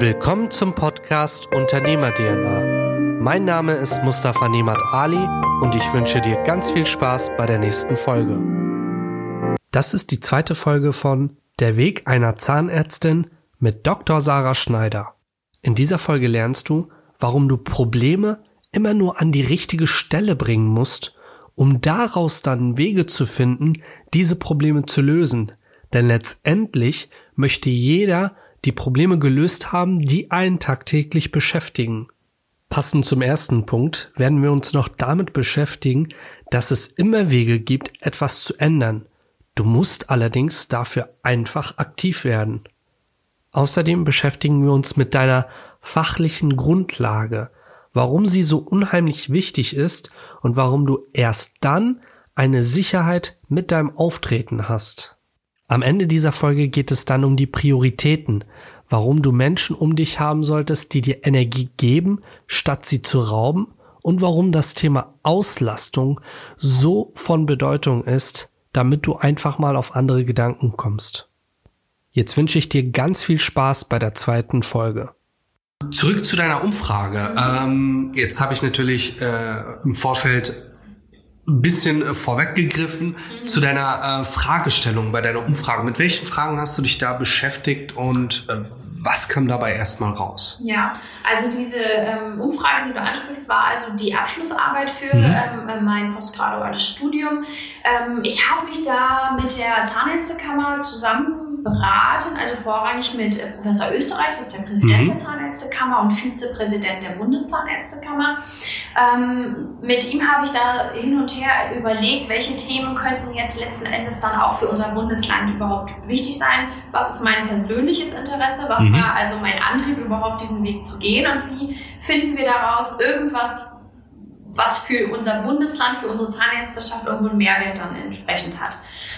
Willkommen zum Podcast Unternehmer DNA. Mein Name ist Mustafa Nemat Ali und ich wünsche dir ganz viel Spaß bei der nächsten Folge. Das ist die zweite Folge von Der Weg einer Zahnärztin mit Dr. Sarah Schneider. In dieser Folge lernst du, warum du Probleme immer nur an die richtige Stelle bringen musst, um daraus dann Wege zu finden, diese Probleme zu lösen. Denn letztendlich möchte jeder die Probleme gelöst haben, die einen tagtäglich beschäftigen. Passend zum ersten Punkt werden wir uns noch damit beschäftigen, dass es immer Wege gibt, etwas zu ändern. Du musst allerdings dafür einfach aktiv werden. Außerdem beschäftigen wir uns mit deiner fachlichen Grundlage, warum sie so unheimlich wichtig ist und warum du erst dann eine Sicherheit mit deinem Auftreten hast. Am Ende dieser Folge geht es dann um die Prioritäten, warum du Menschen um dich haben solltest, die dir Energie geben, statt sie zu rauben und warum das Thema Auslastung so von Bedeutung ist, damit du einfach mal auf andere Gedanken kommst. Jetzt wünsche ich dir ganz viel Spaß bei der zweiten Folge. Zurück zu deiner Umfrage. Ähm, jetzt habe ich natürlich äh, im Vorfeld ein bisschen äh, vorweggegriffen mhm. zu deiner äh, Fragestellung bei deiner Umfrage. Mit welchen Fragen hast du dich da beschäftigt und äh, was kam dabei erstmal raus? Ja, also diese ähm, Umfrage, die du ansprichst, war also die Abschlussarbeit für mhm. ähm, äh, mein postgraduales Studium. Ähm, ich habe mich da mit der Zahnärztekammer zusammen beraten, also vorrangig mit äh, Professor Österreich, das ist der Präsident mhm. der Zahnärztekammer und Vizepräsident der Bundeszahnärztekammer. Ähm, mit ihm habe ich da hin und her überlegt, welche Themen könnten jetzt letzten Endes dann auch für unser Bundesland überhaupt wichtig sein. Was ist mein persönliches Interesse? Was mhm. war also mein Antrieb, überhaupt diesen Weg zu gehen? Und wie finden wir daraus irgendwas, was für unser Bundesland, für unsere Zahnärzteschaft irgendwo einen Mehrwert dann entsprechend hat.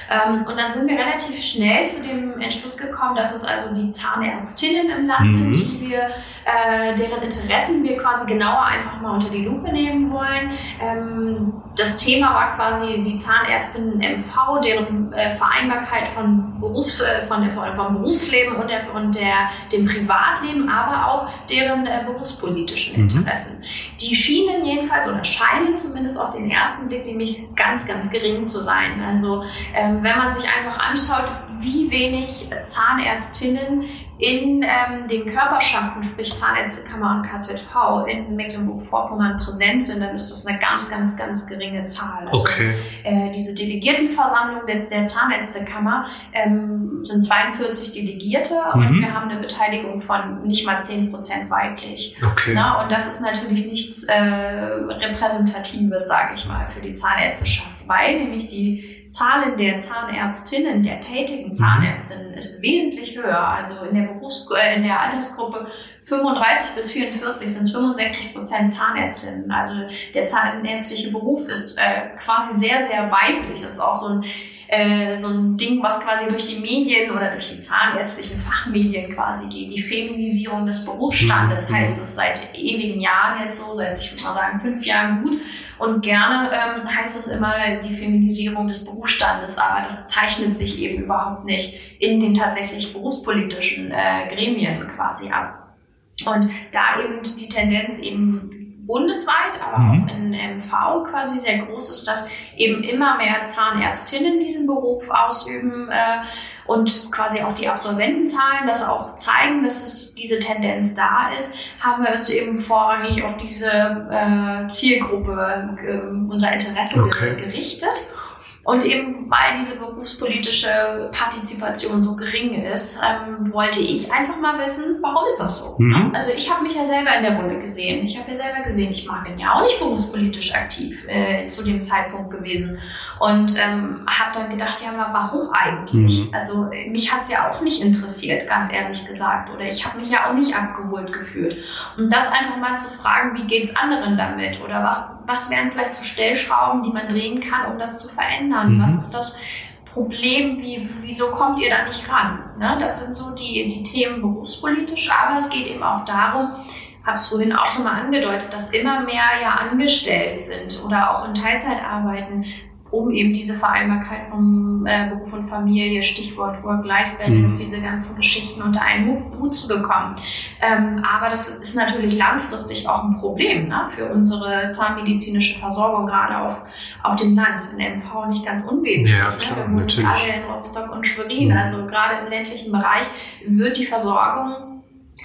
Ähm, und dann sind wir relativ schnell zu dem Entschluss gekommen, dass es also die Zahnärztinnen im Land mhm. sind, die wir, äh, deren Interessen wir quasi genauer einfach mal unter die Lupe nehmen wollen. Ähm, das Thema war quasi die Zahnärztinnen MV, deren äh, Vereinbarkeit von, Berufs-, äh, von, vom Berufsleben und, der, und der, dem Privatleben, aber auch deren berufspolitischen mhm. Interessen. Die schienen jedenfalls oder scheinen zumindest auf den ersten Blick nämlich ganz, ganz gering zu sein. Also ähm, wenn man sich einfach anschaut, wie wenig Zahnärztinnen in ähm, den Körperschaften, sprich Zahnärztekammer und KZV in Mecklenburg-Vorpommern präsent sind, dann ist das eine ganz, ganz, ganz geringe Zahl. Also, okay. Äh, diese Delegiertenversammlung der, der Zahnärztekammer ähm, sind 42 Delegierte mhm. und wir haben eine Beteiligung von nicht mal 10 Prozent weiblich. Okay. Na, und das ist natürlich nichts äh, Repräsentatives, sage ich mal, für die Zahnärzteschaft, weil nämlich die Zahlen der Zahnärztinnen, der tätigen mhm. Zahnärztinnen ist wesentlich höher. Also in der Berufs äh, in der Altersgruppe 35 bis 44 sind 65 Prozent Zahnärztinnen. Also der zahnärztliche Beruf ist äh, quasi sehr, sehr weiblich. Das ist auch so ein äh, so ein Ding, was quasi durch die Medien oder durch die zahnärztlichen Fachmedien quasi geht. Die Feminisierung des Berufsstandes mhm. heißt es seit ewigen Jahren jetzt so, seit ich würde mal sagen fünf Jahren gut. Und gerne ähm, heißt es immer die Feminisierung des Berufsstandes, aber das zeichnet sich eben überhaupt nicht in den tatsächlich berufspolitischen äh, Gremien quasi ab. Und da eben die Tendenz eben bundesweit, aber mhm. auch in MV quasi sehr groß ist, dass eben immer mehr Zahnärztinnen diesen Beruf ausüben äh, und quasi auch die Absolventenzahlen das auch zeigen, dass es diese Tendenz da ist, haben wir uns eben vorrangig auf diese äh, Zielgruppe äh, unser Interesse okay. gerichtet. Und eben weil diese berufspolitische Partizipation so gering ist, ähm, wollte ich einfach mal wissen, warum ist das so? Mhm. Also ich habe mich ja selber in der Runde gesehen. Ich habe ja selber gesehen, ich bin ja auch nicht berufspolitisch aktiv äh, zu dem Zeitpunkt gewesen. Und ähm, habe dann gedacht, ja, aber warum eigentlich? Mhm. Also mich hat's ja auch nicht interessiert, ganz ehrlich gesagt. Oder ich habe mich ja auch nicht abgeholt gefühlt. Und das einfach mal zu fragen, wie geht's anderen damit? Oder was, was wären vielleicht so Stellschrauben, die man drehen kann, um das zu verändern? Verändern? Mhm. Was ist das Problem? Wie, wieso kommt ihr da nicht ran? Ne? Das sind so die, die Themen berufspolitisch, aber es geht eben auch darum, habe es vorhin auch schon mal angedeutet, dass immer mehr ja angestellt sind oder auch in Teilzeit arbeiten. Um eben diese Vereinbarkeit von äh, Beruf und Familie, Stichwort Work-Life-Balance, mhm. diese ganzen Geschichten unter einen Hut, zu bekommen. Ähm, aber das ist natürlich langfristig auch ein Problem ne, für unsere zahnmedizinische Versorgung, gerade auf, auf dem Land, in MV nicht ganz unwesentlich. Ja, klar, ne? Wir alle in Rostock und Schwerin, mhm. also gerade im ländlichen Bereich wird die Versorgung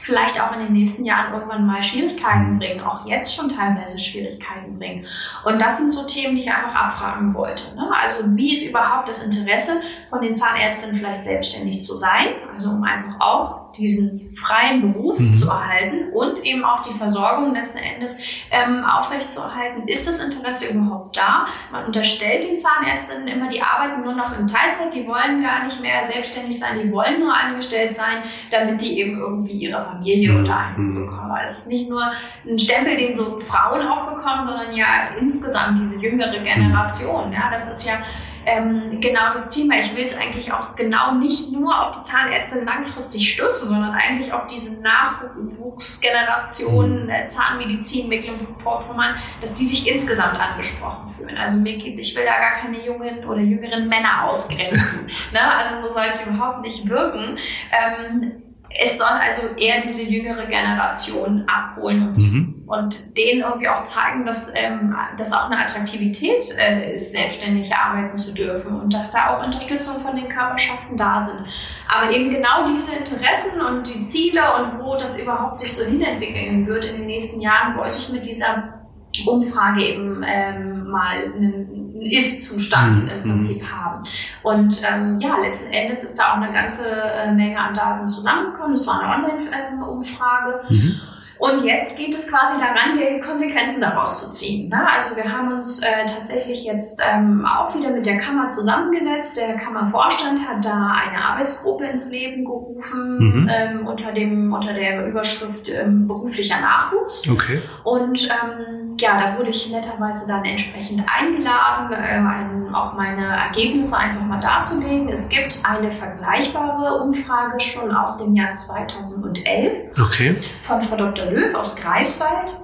vielleicht auch in den nächsten Jahren irgendwann mal Schwierigkeiten bringen, auch jetzt schon teilweise Schwierigkeiten bringen. Und das sind so Themen, die ich einfach abfragen wollte. Ne? Also wie ist überhaupt das Interesse von den Zahnärztinnen vielleicht selbstständig zu sein, also um einfach auch diesen freien Beruf mhm. zu erhalten und eben auch die Versorgung letzten Endes ähm, aufrechtzuerhalten. Ist das Interesse überhaupt da? Man unterstellt den Zahnärztinnen immer, die arbeiten nur noch in Teilzeit, die wollen gar nicht mehr selbstständig sein, die wollen nur angestellt sein, damit die eben irgendwie ihre Familie mhm. unter einen mhm. bekommen. Es ist nicht nur ein Stempel, den so Frauen aufbekommen, sondern ja insgesamt diese jüngere Generation. Ja, das ist ja ähm, genau das Thema. Ich will es eigentlich auch genau nicht nur auf die Zahnärzte langfristig stürzen, sondern eigentlich auf diese Nachwuchsgeneration mhm. äh, Zahnmedizin Mecklenburg-Vorpommern, dass die sich insgesamt angesprochen fühlen. Also ich will da gar keine jungen oder jüngeren Männer ausgrenzen. ne? Also so soll es überhaupt nicht wirken. Ähm, es soll also eher diese jüngere Generation abholen und, mhm. und denen irgendwie auch zeigen, dass ähm, das auch eine Attraktivität äh, ist, selbstständig arbeiten zu dürfen und dass da auch Unterstützung von den Körperschaften da sind. Aber eben genau diese Interessen und die Ziele und wo das überhaupt sich so hinentwickeln wird in den nächsten Jahren, wollte ich mit dieser Umfrage eben ähm, mal einen ist-Zustand mhm. im Prinzip mhm. haben. Und ähm, ja, letzten Endes ist da auch eine ganze äh, Menge an Daten zusammengekommen. Es war eine Online-Umfrage. Mhm. Und jetzt geht es quasi daran, die Konsequenzen daraus zu ziehen. Ne? Also wir haben uns äh, tatsächlich jetzt ähm, auch wieder mit der Kammer zusammengesetzt. Der Kammervorstand hat da eine Arbeitsgruppe ins Leben gerufen mhm. ähm, unter, dem, unter der Überschrift ähm, beruflicher Nachwuchs. Okay. Und ähm, ja, da wurde ich netterweise dann entsprechend eingeladen, äh, ein, auch meine Ergebnisse einfach mal darzulegen. Es gibt eine vergleichbare Umfrage schon aus dem Jahr 2011 okay. von Frau Dr. Löw aus Greifswald.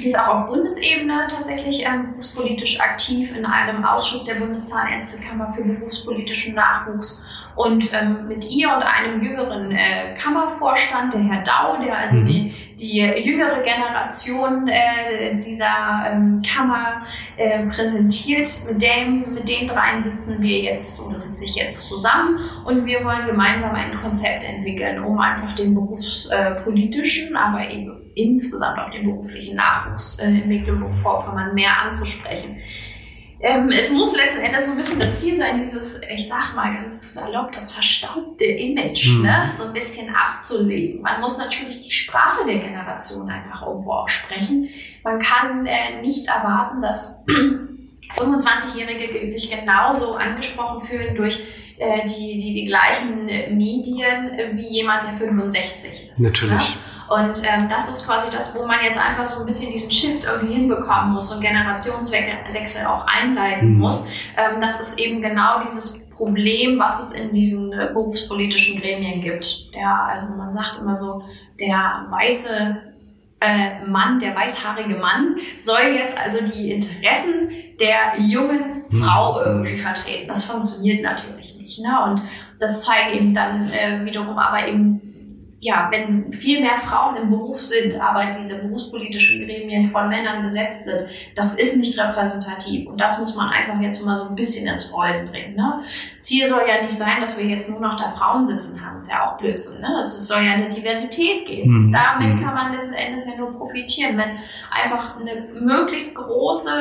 Die ist auch auf Bundesebene tatsächlich ähm, berufspolitisch aktiv in einem Ausschuss der Bundeszahnärztekammer für berufspolitischen Nachwuchs. Und ähm, mit ihr und einem jüngeren äh, Kammervorstand, der Herr Dau, der also mhm. die, die jüngere Generation äh, dieser ähm, Kammer äh, präsentiert, mit, dem, mit den dreien sitzen wir jetzt oder sitze ich jetzt zusammen und wir wollen gemeinsam ein Konzept entwickeln, um einfach den berufspolitischen, aber eben insgesamt auch den beruflichen Nachwuchs äh, in Mecklenburg-Vorpommern mehr anzusprechen. Ähm, es muss letzten Endes so ein bisschen das Ziel sein, dieses, ich sag mal ganz salopp, das verstaubte Image, mhm. ne, so ein bisschen abzulegen. Man muss natürlich die Sprache der Generation einfach irgendwo auch sprechen. Man kann äh, nicht erwarten, dass 25-Jährige sich genauso angesprochen fühlen durch äh, die, die, die gleichen Medien wie jemand, der 65 ist. Natürlich. Ne? Und ähm, das ist quasi das, wo man jetzt einfach so ein bisschen diesen Shift irgendwie hinbekommen muss und Generationswechsel auch einleiten mhm. muss. Ähm, das ist eben genau dieses Problem, was es in diesen äh, berufspolitischen Gremien gibt. Der, also man sagt immer so, der weiße äh, Mann, der weißhaarige Mann, soll jetzt also die Interessen der jungen mhm. Frau irgendwie vertreten. Das funktioniert natürlich nicht. Ne? Und das zeigt eben dann äh, wiederum aber eben ja, wenn viel mehr Frauen im Beruf sind, aber diese berufspolitischen Gremien von Männern besetzt sind, das ist nicht repräsentativ. Und das muss man einfach jetzt mal so ein bisschen ins Rollen bringen. Ne? Ziel soll ja nicht sein, dass wir jetzt nur noch da Frauen sitzen haben. Das ist ja auch Blödsinn. Ne? Es soll ja eine Diversität geben. Mhm. Damit mhm. kann man letzten Endes ja nur profitieren, wenn einfach eine möglichst große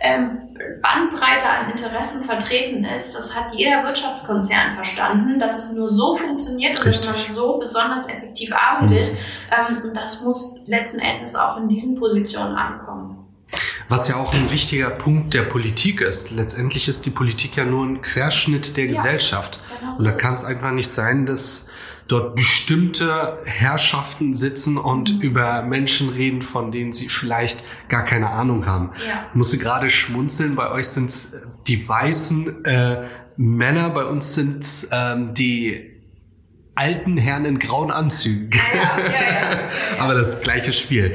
ähm, Bandbreite an Interessen vertreten ist. Das hat jeder Wirtschaftskonzern verstanden, dass es nur so funktioniert und dass man so besonders effektiv arbeitet. Mhm. Ähm, das muss letzten Endes auch in diesen Positionen ankommen. Was ja auch ein wichtiger Punkt der Politik ist. Letztendlich ist die Politik ja nur ein Querschnitt der ja, Gesellschaft. Genau und da kann es einfach nicht sein, dass dort bestimmte Herrschaften sitzen und mhm. über Menschen reden, von denen sie vielleicht gar keine Ahnung haben. Ja. Ich musste gerade schmunzeln, bei euch sind die weißen äh, Männer, bei uns sind ähm, die alten Herren in grauen Anzügen. Ja, ja, ja, ja, Aber das gleiche Spiel.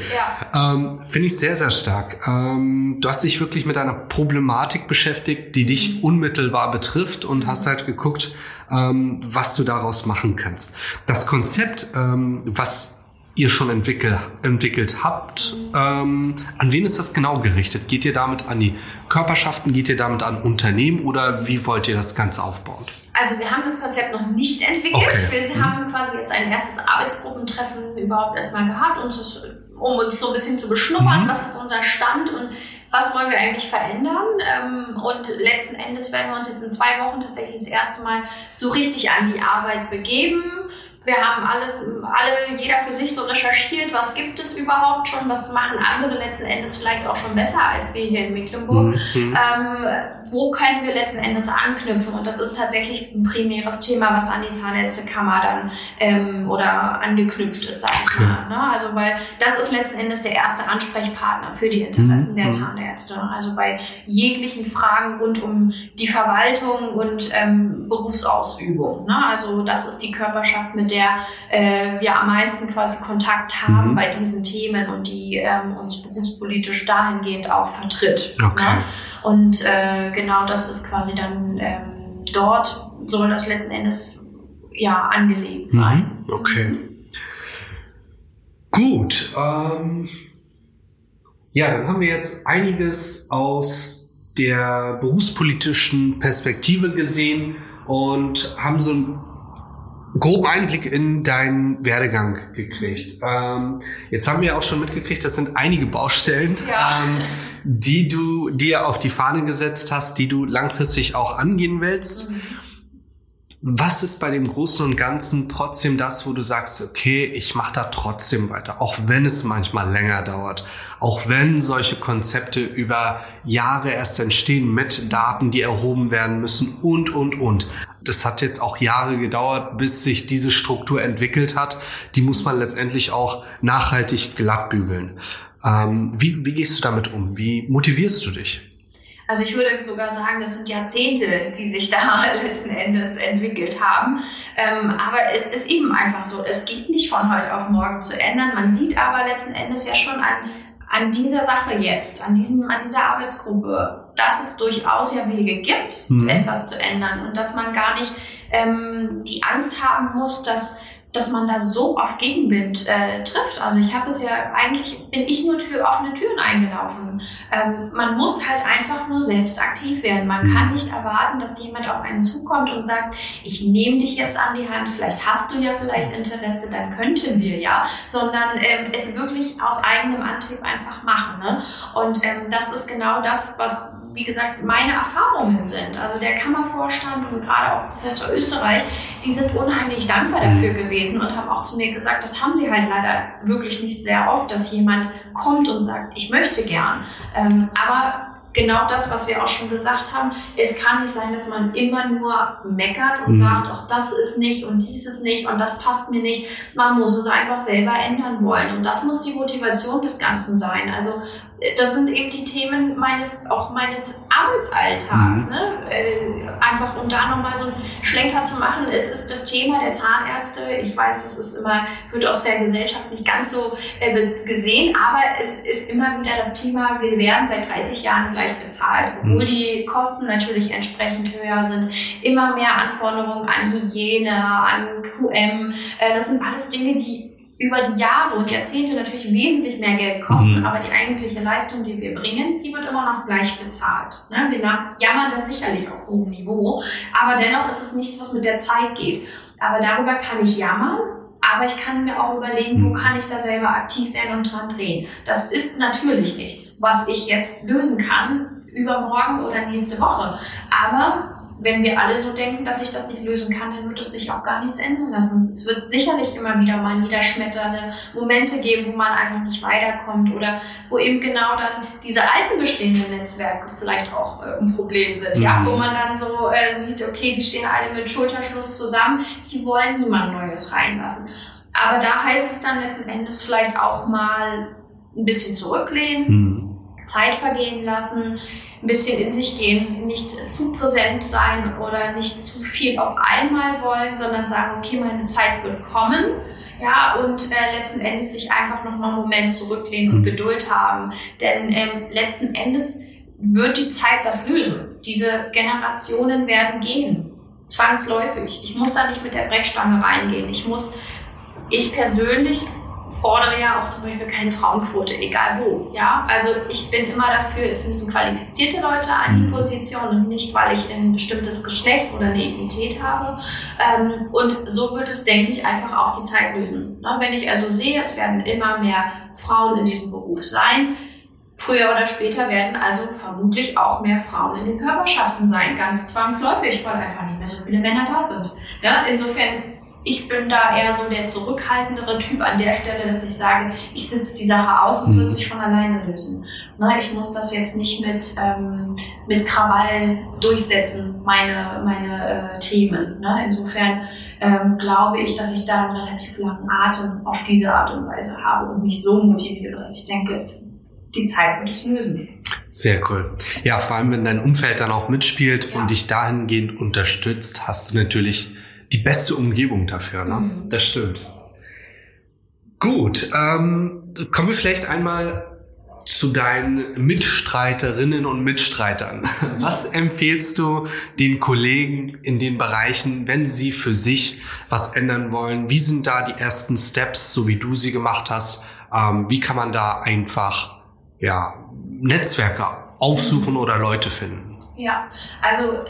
Ja. Ähm, Finde ich sehr, sehr stark. Ähm, du hast dich wirklich mit einer Problematik beschäftigt, die dich unmittelbar betrifft und hast halt geguckt, ähm, was du daraus machen kannst. Das Konzept, ähm, was ihr schon entwickelt, entwickelt habt. Ähm, an wen ist das genau gerichtet? Geht ihr damit an die Körperschaften? Geht ihr damit an Unternehmen? Oder wie wollt ihr das Ganze aufbauen? Also wir haben das Konzept noch nicht entwickelt. Okay. Wir haben quasi jetzt ein erstes Arbeitsgruppentreffen überhaupt erstmal gehabt, um, zu, um uns so ein bisschen zu beschnuppern, Mhm. was ist unser Stand und was wollen wir eigentlich verändern. Ähm, und letzten Endes werden wir uns jetzt in zwei Wochen tatsächlich das erste Mal so richtig an die Arbeit begeben. Wir haben alles, alle, jeder für sich so recherchiert, was gibt es überhaupt schon, was machen andere letzten Endes vielleicht auch schon besser als wir hier in Mecklenburg. Mhm. Ähm, wo können wir letzten Endes anknüpfen? Und das ist tatsächlich ein primäres Thema, was an die Zahnärztekammer dann ähm, oder angeknüpft ist, sag ich mal. Ne? Also weil das ist letzten Endes der erste Ansprechpartner für die Interessen Mhm. der Mhm. Zahnärzte. Also bei jeglichen Fragen rund um die Verwaltung und ähm, Berufsausübung. Ne? Also das ist die Körperschaft, mit der äh, wir am meisten quasi Kontakt haben Mhm. bei diesen Themen und die ähm, uns berufspolitisch dahingehend auch vertritt. Okay. Ne? Und äh, genau das ist quasi dann ähm, dort soll das letzten Endes ja angelegt sein. Mhm. Okay. Gut. Ähm, ja, dann haben wir jetzt einiges aus der berufspolitischen Perspektive gesehen und haben so einen groben Einblick in deinen Werdegang gekriegt. Ähm, jetzt haben wir auch schon mitgekriegt, das sind einige Baustellen, Ja. ähm, die du dir auf die Fahne gesetzt hast, die du langfristig auch angehen willst. Mhm. Was ist bei dem Großen und Ganzen trotzdem das, wo du sagst, okay, ich mache da trotzdem weiter, auch wenn es manchmal länger dauert, auch wenn solche Konzepte über Jahre erst entstehen mit Daten, die erhoben werden müssen und, und, und. Das hat jetzt auch Jahre gedauert, bis sich diese Struktur entwickelt hat. Die muss man letztendlich auch nachhaltig glattbügeln. Ähm, wie, wie gehst du damit um? Wie motivierst du dich? Also ich würde sogar sagen, das sind Jahrzehnte, die sich da letzten Endes entwickelt haben. Ähm, aber es ist eben einfach so, es geht nicht von heute auf morgen zu ändern. Man sieht aber letzten Endes ja schon an, an dieser Sache jetzt, an, diesem, an dieser Arbeitsgruppe, dass es durchaus ja Wege gibt, Mhm. etwas zu ändern und dass man gar nicht ähm, die Angst haben muss, dass dass man da so auf Gegenwind äh, trifft. Also ich habe es ja eigentlich, bin ich nur Tür, offene Türen eingelaufen. Ähm, man muss halt einfach nur selbst aktiv werden. Man Mhm. kann nicht erwarten, dass jemand auf einen zukommt und sagt, ich nehme dich jetzt an die Hand, vielleicht hast du ja vielleicht Interesse, dann könnten wir ja, sondern ähm, es wirklich aus eigenem Antrieb einfach machen. Ne? Und ähm, das ist genau das, was wie gesagt, meine Erfahrungen sind. Also der Kammervorstand und gerade auch Professor Österreich, die sind unheimlich dankbar dafür gewesen und haben auch zu mir gesagt, das haben sie halt leider wirklich nicht sehr oft, dass jemand kommt und sagt, ich möchte gern. Ähm, aber genau das, was wir auch schon gesagt haben, es kann nicht sein, dass man immer nur meckert und Mhm. sagt, ach, das ist nicht und dies ist nicht und das passt mir nicht. Man muss es einfach selber ändern wollen. Und das muss die Motivation des Ganzen sein. Also das sind eben die Themen meines, auch meines Arbeitsalltags. Mhm. Ne? Äh, einfach um da nochmal so einen Schlenker zu machen. Es ist das Thema der Zahnärzte. Ich weiß, es ist immer, wird aus der Gesellschaft nicht ganz so äh, gesehen, aber es ist immer wieder das Thema, wir werden seit 30 Jahren gleich bezahlt, obwohl Mhm. die Kosten natürlich entsprechend höher sind. Immer mehr Anforderungen an Hygiene, an QM. Äh, das sind alles Dinge, die über die Jahre und Jahrzehnte natürlich wesentlich mehr Geld kosten, Mhm. aber die eigentliche Leistung, die wir bringen, die wird immer noch gleich bezahlt. Ne? Wir jammern das sicherlich auf hohem Niveau, aber dennoch ist es nichts, was mit der Zeit geht. Aber darüber kann ich jammern, aber ich kann mir auch überlegen, wo Mhm. kann ich da selber aktiv werden und dran drehen. Das ist natürlich nichts, was ich jetzt lösen kann, übermorgen oder nächste Woche. Aber wenn wir alle so denken, dass ich das nicht lösen kann, dann wird es sich auch gar nichts ändern lassen. Es wird sicherlich immer wieder mal niederschmetternde Momente geben, wo man einfach nicht weiterkommt oder wo eben genau dann diese alten bestehenden Netzwerke vielleicht auch äh, ein Problem sind, ja, Mhm. wo man dann so äh, sieht, okay, die stehen alle mit Schulterschluss zusammen, die wollen niemand Neues reinlassen. Aber da heißt es dann letzten Endes vielleicht auch mal ein bisschen zurücklehnen, Mhm. Zeit vergehen lassen, ein bisschen in sich gehen, nicht zu präsent sein oder nicht zu viel auf einmal wollen, sondern sagen, okay, meine Zeit wird kommen. Ja, und äh, letzten Endes sich einfach noch mal einen Moment zurücklehnen und mhm. Geduld haben. Denn ähm, letzten Endes wird die Zeit das lösen. Diese Generationen werden gehen. Zwangsläufig. Ich muss da nicht mit der Brechstange reingehen. Ich muss, ich persönlich fordere ja auch zum Beispiel keine Frauenquote, egal wo. Ja, also ich bin immer dafür, es müssen qualifizierte Leute an die mhm. Position und nicht, weil ich ein bestimmtes Geschlecht oder eine Ethnität habe. Ähm, und so wird es, denke ich, einfach auch die Zeit lösen. Wenn ich also sehe, es werden immer mehr Frauen in diesem Beruf sein, Früher oder später werden also vermutlich auch mehr Frauen in den Körperschaften sein, ganz zwangsläufig, weil einfach nicht mehr so viele Männer da sind. Ja, insofern ich bin da eher so der zurückhaltendere Typ an der Stelle, dass ich sage, ich sitze die Sache aus, es wird mhm. sich von alleine lösen. Na, ich muss das jetzt nicht mit, ähm, mit Krawall durchsetzen, meine, meine äh, Themen. Ne? Insofern ähm, glaube ich, dass ich da einen relativ langen Atem auf diese Art und Weise habe und mich so motiviere, dass ich denke, es, die Zeit wird es lösen. Sehr cool. Ja, vor allem, wenn dein Umfeld dann auch mitspielt ja. und dich dahingehend unterstützt, hast du natürlich die beste Umgebung dafür. Ne? Mhm. Das stimmt. Gut, ähm, kommen wir vielleicht einmal zu deinen Mitstreiterinnen und Mitstreitern. Was empfehlst du den Kollegen in den Bereichen, wenn sie für sich was ändern wollen? Wie sind da die ersten Steps, so wie du sie gemacht hast? Ähm, wie kann man da einfach ja, Netzwerke aufsuchen mhm. oder Leute finden? Ja, also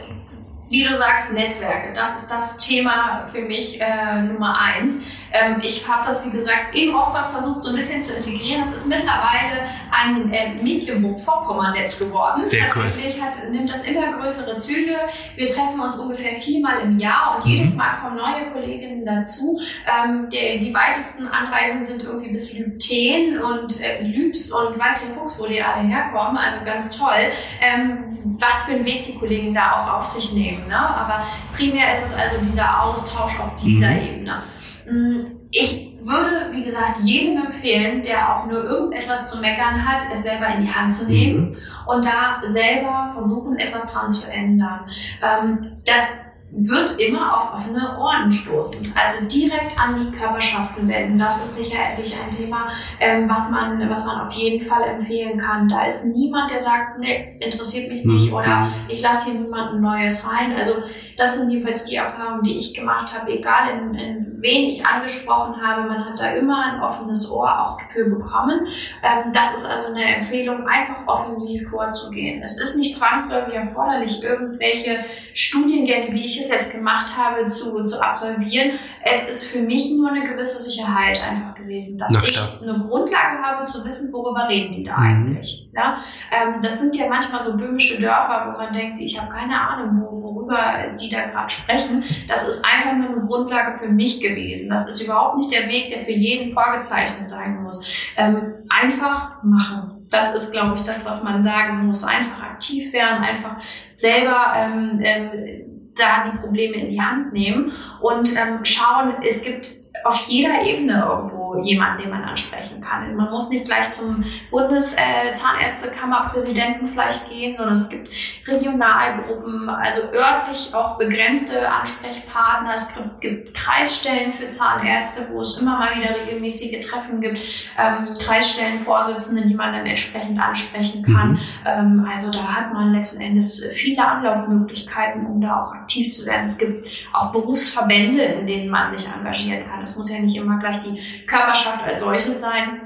wie du sagst, Netzwerke, das ist das Thema für mich äh, Nummer eins. Ähm, ich habe das, wie gesagt, in Rostock versucht, so ein bisschen zu integrieren. Das ist mittlerweile ein äh, Mecklenburg-Vorpommern-Netz geworden. Sehr Tatsächlich hat, nimmt das immer größere Züge. Wir treffen uns ungefähr viermal im Jahr und mhm. jedes Mal kommen neue Kolleginnen dazu. Ähm, der, die weitesten Anreisen sind irgendwie bis Lübten und äh, Lübs und weiß der Fuchs, wo die alle herkommen. Also ganz toll, ähm, was für einen Weg die Kollegen da auch auf sich nehmen. Themen. Ne? Aber primär ist es also dieser Austausch auf dieser mhm. Ebene. Mm, ich würde, wie gesagt, jedem empfehlen, der auch nur irgendetwas zu meckern hat, es selber in die Hand zu nehmen mhm. und da selber versuchen, etwas dran zu ändern. Ähm, das wird immer auf offene Ohren stoßen. Also direkt an die Körperschaften wenden. Das ist sicherlich ein Thema, ähm, was, man, was man auf jeden Fall empfehlen kann. Da ist niemand, der sagt, nee, interessiert mich nicht mhm. oder ich lasse hier niemanden Neues rein. Also das sind jedenfalls die Erfahrungen, die ich gemacht habe, egal in, in wen ich angesprochen habe. Man hat da immer ein offenes Ohr auch für bekommen. Ähm, das ist also eine Empfehlung, einfach offensiv vorzugehen. Es ist nicht zwangsläufig erforderlich, irgendwelche Studiengänge, wie ich es jetzt gemacht habe, zu, zu absolvieren. Es ist für mich nur eine gewisse Sicherheit einfach gewesen, dass ich eine Grundlage habe zu wissen, worüber reden die da mhm. eigentlich. Ja? Ähm, das sind ja manchmal so böhmische Dörfer, wo man denkt, ich habe keine Ahnung, worüber die da gerade sprechen. Das ist einfach nur eine Grundlage für mich gewesen. Das ist überhaupt nicht der Weg, der für jeden vorgezeichnet sein muss. Ähm, einfach machen das ist, glaube ich, das, was man sagen muss. Einfach aktiv werden, einfach selber ähm, ähm, da die Probleme in die Hand nehmen und ähm, schauen, es gibt auf jeder Ebene irgendwo jemanden, den man ansprechen kann. Man muss nicht gleich zum Bundeszahnärztekammerpräsidenten äh, vielleicht gehen, sondern es gibt Regionalgruppen, also örtlich auch begrenzte Ansprechpartner. Es gibt Kreisstellen für Zahnärzte, wo es immer mal wieder regelmäßige Treffen gibt, ähm, Kreisstellenvorsitzende, die man dann entsprechend ansprechen kann. Mhm. Ähm, also da hat man letzten Endes viele Anlaufmöglichkeiten, um da auch aktiv zu werden. Es gibt auch Berufsverbände, in denen man sich engagieren kann. Muss ja nicht immer gleich die Körperschaft als solche sein.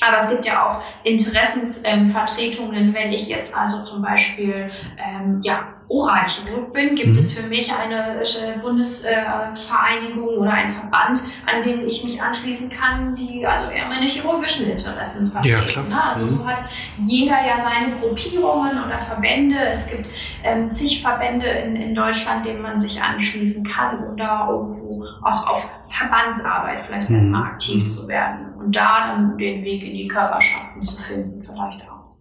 Aber es gibt ja auch Interessensvertretungen, wenn ich jetzt also zum Beispiel ähm, ja, Oralchirurg bin, gibt mhm. es für mich eine äh, Bundesvereinigung oder einen Verband, an den ich mich anschließen kann, die also eher meine chirurgischen Interessen vertreten. Ja, Also mhm. so hat jeder ja seine Gruppierungen oder Verbände. Es gibt ähm, zig Verbände in, in Deutschland, denen man sich anschließen kann, um da irgendwo auch auf Verbandsarbeit vielleicht mhm. erstmal aktiv mhm. zu werden und da dann den Weg in die Körperschaften zu finden, vielleicht auch.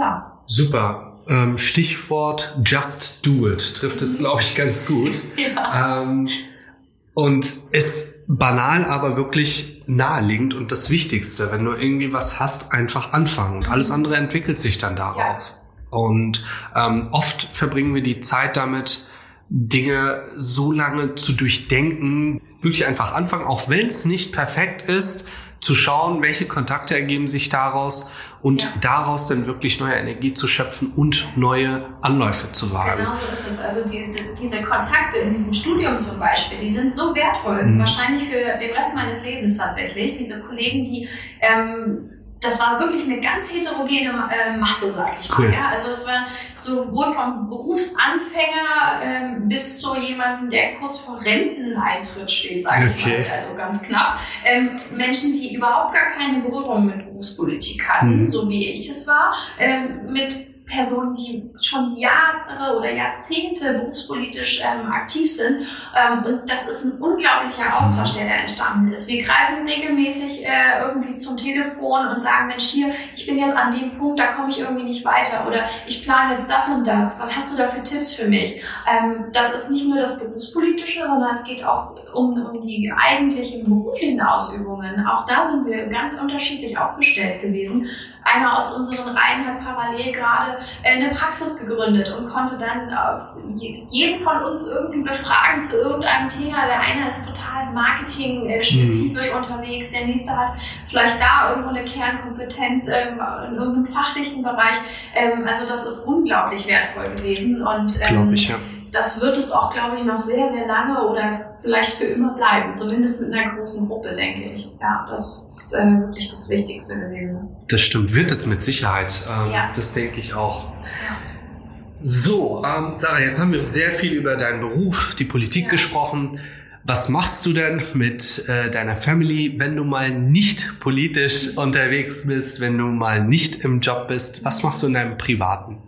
Ja. Super ähm, Stichwort Just Do It trifft es, glaube ich, ganz gut. Ja. Ähm, und es banal, aber wirklich naheliegend und das Wichtigste. Wenn du irgendwie was hast, einfach anfangen. Und alles andere entwickelt sich dann daraus. Ja. Und ähm, oft verbringen wir die Zeit damit, Dinge so lange zu durchdenken, wirklich einfach anfangen, auch wenn es nicht perfekt ist, zu schauen, welche Kontakte ergeben sich daraus und ja. daraus dann wirklich neue Energie zu schöpfen und neue Anläufe zu wagen. Genau so ist es. Also die, die, diese Kontakte in diesem Studium zum Beispiel, die sind so wertvoll, mhm. wahrscheinlich für den Rest meines Lebens tatsächlich. Diese Kollegen, die ähm, das war wirklich eine ganz heterogene äh, Masse, sag ich mal. Cool. Ja? Also es war sowohl vom Berufsanfänger ähm, bis zu jemandem, der kurz vor Renteneintritt steht, sage okay. ich mal, also ganz knapp. Ähm, Menschen, die überhaupt gar keine Berührung mit Berufspolitik hatten, mhm. so wie ich es war, ähm, mit Personen, die schon Jahre oder Jahrzehnte berufspolitisch ähm, aktiv sind. Ähm, und das ist ein unglaublicher Austausch, der da entstanden ist. Wir greifen regelmäßig äh, irgendwie zum Telefon und sagen, Mensch, hier, ich bin jetzt an dem Punkt, da komme ich irgendwie nicht weiter oder ich plane jetzt das und das. Was hast du da für Tipps für mich? Ähm, das ist nicht nur das Berufspolitische, sondern es geht auch um, um die eigentlichen beruflichen Ausübungen. Auch da sind wir ganz unterschiedlich aufgestellt gewesen. Einer aus unseren Reihen hat parallel gerade äh, eine Praxis gegründet und konnte dann jeden von uns irgendwie befragen zu irgendeinem Thema. Der eine ist total marketing-spezifisch mhm. unterwegs, der nächste hat vielleicht da irgendwo eine Kernkompetenz ähm, in irgendeinem fachlichen Bereich. Ähm, also das ist unglaublich wertvoll gewesen und ähm, ich, ja das wird es auch, glaube ich, noch sehr, sehr lange oder vielleicht für immer bleiben. Zumindest mit einer großen Gruppe, denke ich. Ja, das ist äh, wirklich das Wichtigste gewesen. Das stimmt, wird es mit Sicherheit. Ähm, ja. Das denke ich auch. Ja. So, ähm, Sarah, jetzt haben wir sehr viel über deinen Beruf, die Politik ja. gesprochen. Was machst du denn mit äh, deiner Family, wenn du mal nicht politisch unterwegs bist, wenn du mal nicht im Job bist? Was machst du in deinem Privaten?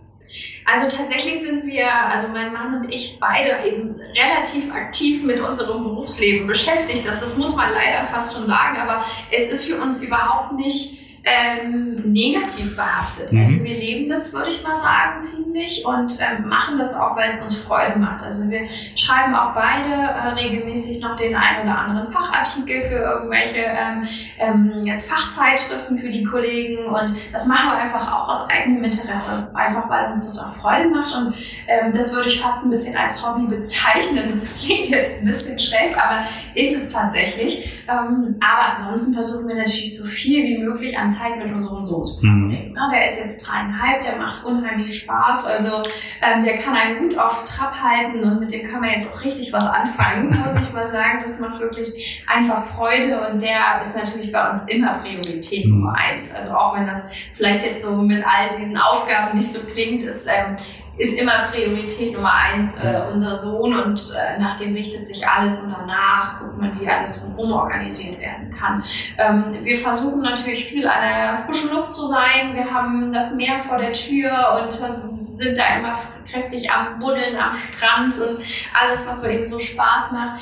Also tatsächlich sind wir, also mein Mann und ich, beide eben relativ aktiv mit unserem Berufsleben beschäftigt. Das, das muss man leider fast schon sagen, aber es ist für uns überhaupt nicht ähm, negativ behaftet. Mhm. Also wir leben das, würde ich mal sagen, ziemlich und ähm, machen das auch, weil es uns Freude macht. Also wir schreiben auch beide äh, regelmäßig noch den einen oder anderen Fachartikel für irgendwelche ähm, ähm, Fachzeitschriften für die Kollegen und das machen wir einfach auch aus eigenem Interesse, einfach weil uns das auch Freude macht und ähm, das würde ich fast ein bisschen als Hobby bezeichnen. Das klingt jetzt ein bisschen schräg, aber ist es tatsächlich. Ähm, aber ansonsten versuchen wir natürlich so viel wie möglich an Zeit mit unserem Sohn zu verbringen. Mhm. Der ist jetzt dreieinhalb, der macht unheimlich Spaß. Also ähm, der kann einen gut auf Trab halten und mit dem kann man jetzt auch richtig was anfangen, muss ich mal sagen. Das macht wirklich einfach Freude und der ist natürlich bei uns immer Priorität mhm. Nummer eins. Also auch wenn das vielleicht jetzt so mit all diesen Aufgaben nicht so klingt, ist ähm, ist immer Priorität Nummer eins äh, unser Sohn und äh, nach dem richtet sich alles und danach guckt man, wie alles drumherum organisiert werden kann. Ähm, wir versuchen natürlich viel an der frischen Luft zu sein. Wir haben das Meer vor der Tür und äh, sind da immer kräftig am Buddeln, am Strand und alles, was so eben so Spaß macht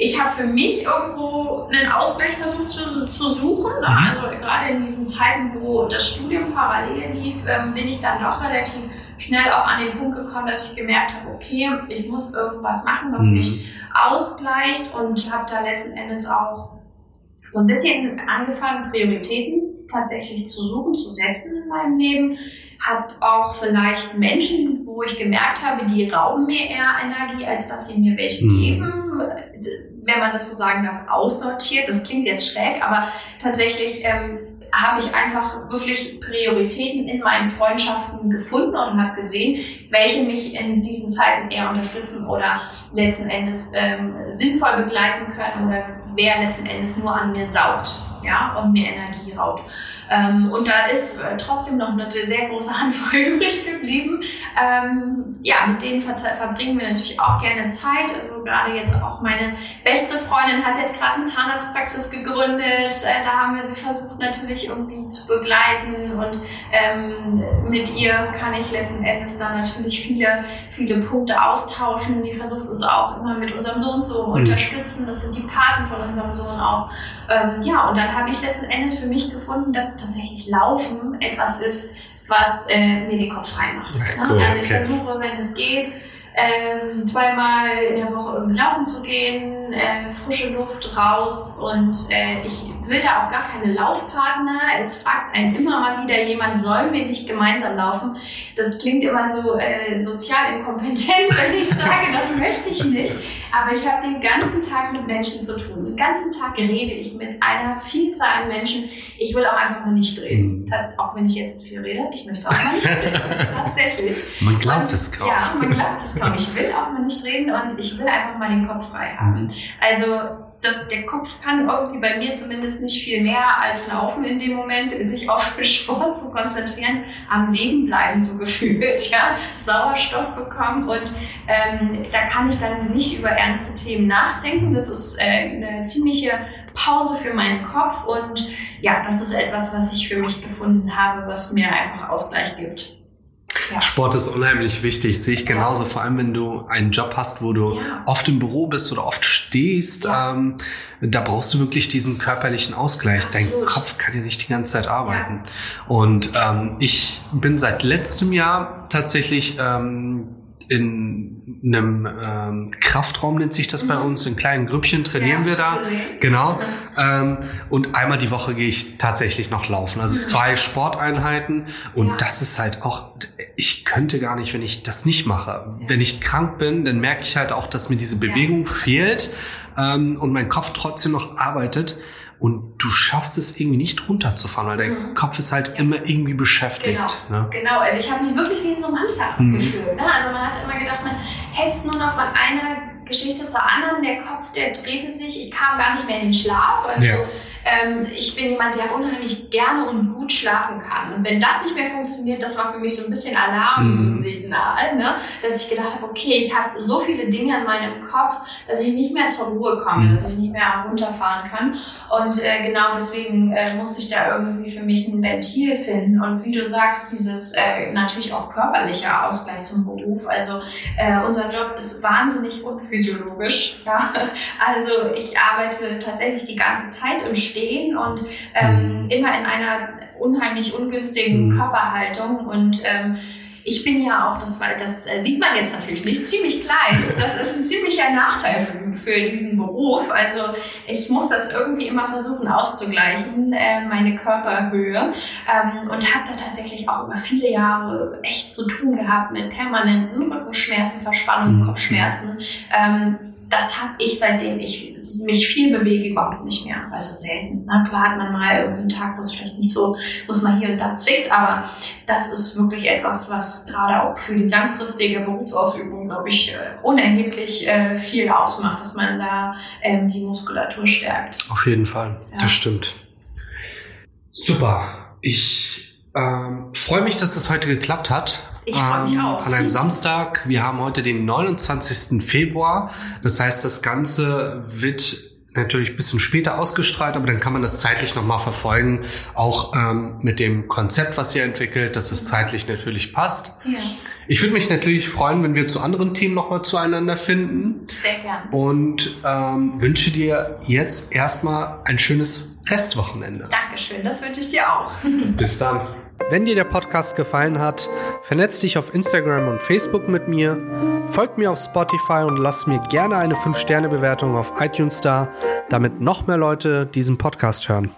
ich habe für mich irgendwo einen Ausgleich versucht zu, zu suchen. Ne? Mhm. Also gerade in diesen Zeiten, wo das Studium parallel lief, ähm, bin ich dann doch relativ schnell auch an den Punkt gekommen, dass ich gemerkt habe, okay, ich muss irgendwas machen, was mhm. mich ausgleicht und habe da letzten Endes auch so ein bisschen angefangen, Prioritäten tatsächlich zu suchen, zu setzen in meinem Leben. Habe auch vielleicht Menschen, wo ich gemerkt habe, die rauben mir eher Energie, als dass sie mir welche mhm. geben wenn man das so sagen darf, aussortiert. Das klingt jetzt schräg, aber tatsächlich ähm, habe ich einfach wirklich Prioritäten in meinen Freundschaften gefunden und habe gesehen, welche mich in diesen Zeiten eher unterstützen oder letzten Endes ähm, sinnvoll begleiten können oder wer letzten Endes nur an mir saugt ja, und mir Energie raubt. Ähm, und da ist äh, trotzdem noch eine sehr große Handvoll übrig geblieben. Ähm, ja, mit denen ver verbringen wir natürlich auch gerne Zeit. Also gerade jetzt auch meine beste Freundin hat jetzt gerade eine Zahnarztpraxis gegründet. Äh, da haben wir sie versucht natürlich irgendwie zu begleiten und ähm, mit ihr kann ich letzten Endes da natürlich viele, viele Punkte austauschen. Die versucht uns auch immer mit unserem Sohn zu mhm. unterstützen. Das sind die Paten von unserem Sohn auch. Ähm, ja, und dann habe ich letzten Endes für mich gefunden, dass tatsächlich Laufen etwas ist, was äh, mir den Kopf frei macht. Cool, also ich okay. versuche, wenn es geht, ähm, zweimal in der Woche irgendwie laufen zu gehen, äh, frische Luft raus und äh, ich will da auch gar keine Laufpartner. Es fragt einen immer mal wieder jemand, sollen wir nicht gemeinsam laufen? Das klingt immer so äh, sozial inkompetent, wenn ich sage, das möchte ich nicht. Aber ich habe den ganzen Tag mit Menschen zu tun. Den ganzen Tag rede ich mit einer Vielzahl an Menschen. Ich will auch einfach mal nicht reden. Mhm. Auch wenn ich jetzt viel rede, ich möchte auch mal nicht reden. Tatsächlich. Man glaubt und, es kaum. Ja, man glaubt es kaum. Ich will auch mal nicht reden und ich will einfach mal den Kopf frei haben. Mhm. Also das, der Kopf kann irgendwie bei mir zumindest nicht viel mehr als laufen in dem Moment, sich auf Sport zu konzentrieren, am Leben bleiben so gefühlt, ja, Sauerstoff bekommen und ähm, da kann ich dann nicht über ernste Themen nachdenken. Das ist äh, eine ziemliche Pause für meinen Kopf und ja, das ist etwas, was ich für mich gefunden habe, was mir einfach Ausgleich gibt. Ja. Sport ist unheimlich wichtig, sehe ich genauso. Ja. Vor allem, wenn du einen Job hast, wo du ja. oft im Büro bist oder oft stehst, ähm, da brauchst du wirklich diesen körperlichen Ausgleich. Absolut. Dein Kopf kann ja nicht die ganze Zeit arbeiten. Und ähm, ich bin seit letztem Jahr tatsächlich ähm, in einem ähm, Kraftraum nennt sich das mhm. bei uns, in kleinen Grüppchen trainieren ja, wir da. Genau. Ähm, und einmal die Woche gehe ich tatsächlich noch laufen. Also mhm. zwei Sporteinheiten. Und ja. das ist halt auch, ich könnte gar nicht, wenn ich das nicht mache. Wenn ich krank bin, dann merke ich halt auch, dass mir diese Bewegung ja. fehlt ähm, und mein Kopf trotzdem noch arbeitet und du schaffst es irgendwie nicht runterzufahren, weil dein mhm. Kopf ist halt ja. immer irgendwie beschäftigt. Genau, ne? genau. also ich habe mich wirklich wie in so einem Hamsterrad mhm. gefühlt. Ne? Also man hat immer gedacht, man hetzt nur noch von einer Geschichte zur anderen, der Kopf, der drehte sich, ich kam gar nicht mehr in den Schlaf. Also ja. Ähm, ich bin jemand, der unheimlich gerne und gut schlafen kann. Und wenn das nicht mehr funktioniert, das war für mich so ein bisschen Alarmsignal, mhm. ne? dass ich gedacht habe, okay, ich habe so viele Dinge in meinem Kopf, dass ich nicht mehr zur Ruhe komme, mhm. dass ich nicht mehr runterfahren kann. Und äh, genau deswegen äh, musste ich da irgendwie für mich ein Ventil finden. Und wie du sagst, dieses äh, natürlich auch körperliche Ausgleich zum Beruf. Also äh, unser Job ist wahnsinnig unphysisch physiologisch. Ja? Also ich arbeite tatsächlich die ganze Zeit im Stehen und ähm, mhm. immer in einer unheimlich ungünstigen mhm. Körperhaltung und ähm, ich bin ja auch, das, das äh, sieht man jetzt natürlich nicht, ziemlich klein. Das ist ein ziemlicher Nachteil für, für diesen Beruf. Also ich muss das irgendwie immer versuchen auszugleichen, äh, meine Körperhöhe. Ähm, und habe da tatsächlich auch über viele Jahre echt zu tun gehabt mit permanenten Rückenschmerzen, Verspannungen, mhm. Kopfschmerzen. Ähm, das habe ich, seitdem ich mich viel bewege, überhaupt nicht mehr. Also selten. Na klar hat man mal irgendwie einen Tag, wo es vielleicht nicht so, muss man hier und da zwickt, aber das ist wirklich etwas, was gerade auch für die langfristige Berufsausübung, glaube ich, äh, unerheblich äh, viel ausmacht, dass man da ähm, die Muskulatur stärkt. Auf jeden Fall, ja. das stimmt. Super. Ich ähm, freue mich, dass das heute geklappt hat. Ich freue mich ähm, auch. An einem Samstag. Wir haben heute den 29. Februar. Das heißt, das Ganze wird natürlich ein bisschen später ausgestrahlt, aber dann kann man das zeitlich nochmal verfolgen, auch ähm, mit dem Konzept, was ihr entwickelt, dass es zeitlich natürlich passt. Ja. Ich würde mich natürlich freuen, wenn wir zu anderen Themen nochmal zueinander finden. Sehr gern. Und ähm, wünsche dir jetzt erstmal ein schönes Restwochenende. Dankeschön, das wünsche ich dir auch. Bis dann. Wenn dir der Podcast gefallen hat, vernetz dich auf Instagram und Facebook mit mir, folg mir auf Spotify und lass mir gerne eine 5-Sterne-Bewertung auf iTunes da, damit noch mehr Leute diesen Podcast hören.